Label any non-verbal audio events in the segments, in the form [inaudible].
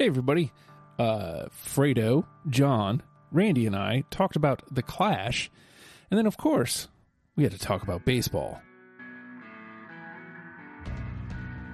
Hey, everybody. Uh, Fredo, John, Randy, and I talked about The Clash. And then, of course, we had to talk about baseball.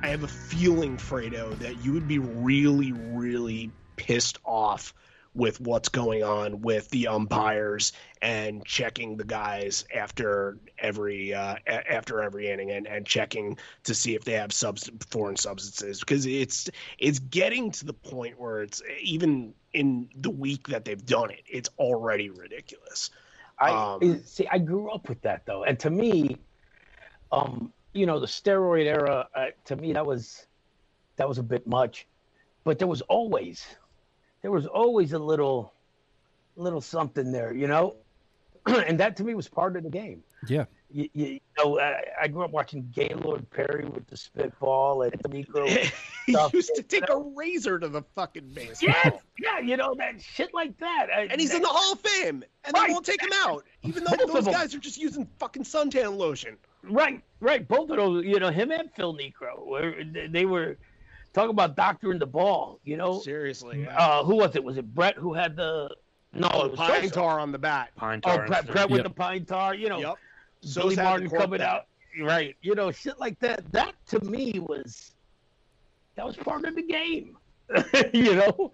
I have a feeling, Fredo, that you would be really, really pissed off with what's going on with the umpires and checking the guys after every uh, a- after every inning and, and checking to see if they have subs- foreign substances because it's it's getting to the point where it's even in the week that they've done it, it's already ridiculous. I Um, see. I grew up with that though, and to me, um, you know, the steroid era. Uh, to me, that was that was a bit much, but there was always there was always a little little something there, you know, [clears throat] and that to me was part of the game. Yeah. You, you, you know, I, I grew up watching Gaylord Perry with the spitball and Niekro. [laughs] he stuff. used to take a razor to the fucking baseball. yeah, yeah, you know that shit like that. I- And he's in the Hall of Fame, and they won't take him out, even though Both those guys are just using fucking suntan lotion. Right, right. Both of those, you know, him and Phil Niekro, they were talking about doctoring the ball. You know, Seriously, yeah. uh, who was it? Was it Brett who had the? No, oh, it was pine Sosa. tar on the bat. Pine Oh, tar. Brett, Brett with Yep. the pine tar. You know, Yep. Billy Sosa had the Martin coming bat. out. Right. You know, shit like that. That to me was that was part of the game. [laughs] you know,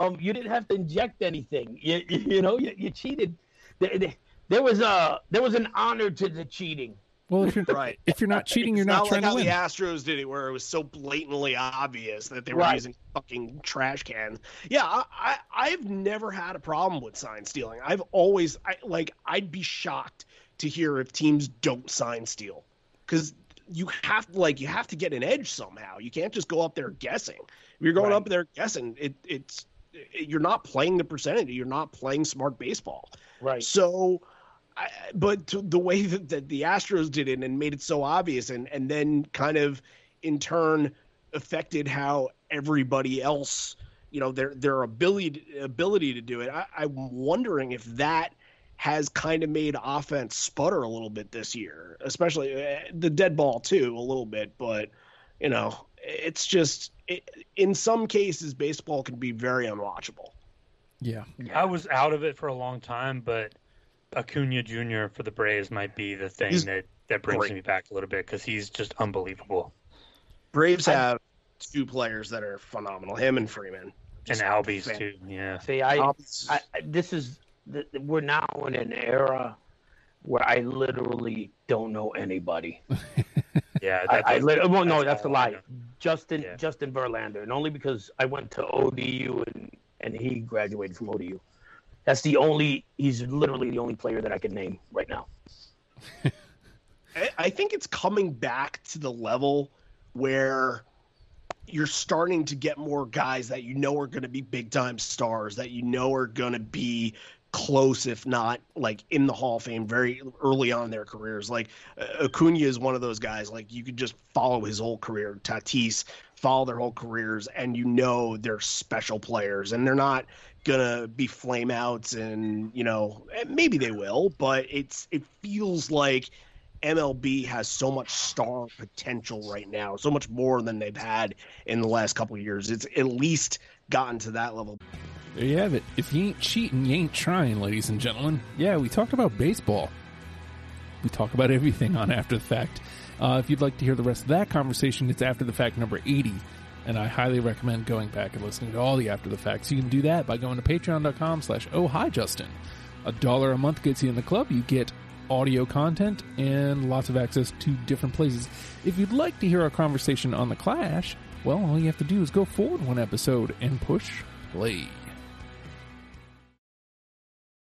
um, you didn't have to inject anything. You, you know, you, you cheated. There, there- there was a there was an honor to the cheating. Well, if you're, Right. if you're not cheating, you're not, not trying like to win. the Astros did it, where it was so blatantly obvious that they were Right. using fucking trash cans. Yeah, I, I, I've never had a problem with sign stealing. I've always, I like, I'd be shocked to hear if teams don't sign steal, because you have like you have to get an edge somehow. You can't just go up there guessing. If you're going Right. up there guessing, it, it's it, you're not playing the percentage. You're not playing smart baseball. Right. So, I, but to the way that, that the Astros did it and made it so obvious, and and then kind of in turn affected how everybody else, you know, their their ability ability to do it. I, I'm wondering if that has kind of made offense sputter a little bit this year, especially uh, the dead ball too, a little bit. But you know, it's just it, in some cases, baseball can be very unwatchable. Yeah. I was out of it for a long time, but Acuna Jr. for the Braves might be the thing He's that, that brings great. me back a little bit because he's just unbelievable. Braves have two players that are phenomenal, him and Freeman. And Albies fan- too. Yeah. See, I, I I- this is th- we're now in an era where I literally don't know anybody. [laughs] Yeah. I, that- I lit- well, no, that's that's a lie. Justin Yeah. Justin Verlander, and only because I went to ODU and and he graduated from ODU. That's the only. He's literally the only player that I can name right now. [laughs] I, I think it's coming back to the level where you're starting to get more guys that you know are going to be big time stars that you know are going to be close if not like in the hall of fame very early on their careers like acuna is one of those guys like you could just follow his whole career tatis follow their whole careers and you know they're special players and they're not gonna be flameouts, and you know maybe they will but it's it feels like MLB has so much star potential right now, so much more than they've had in the last couple years. It's at least gotten to that level. There you have it. If you ain't cheating, you ain't trying, ladies and gentlemen. Yeah, we talked about baseball. We talk about [laughs] everything on After the Fact. Uh, if you'd like to hear the rest of that conversation, it's After the Fact number 80. And I highly recommend going back and listening to all the After the Facts. You can do that by going to patreon.com slash oh hi Justin. A dollar a month gets you in the club. You get audio content and lots of access to different places. If you'd like to hear our conversation on The Clash, well, all you have to do is go forward one episode and push play.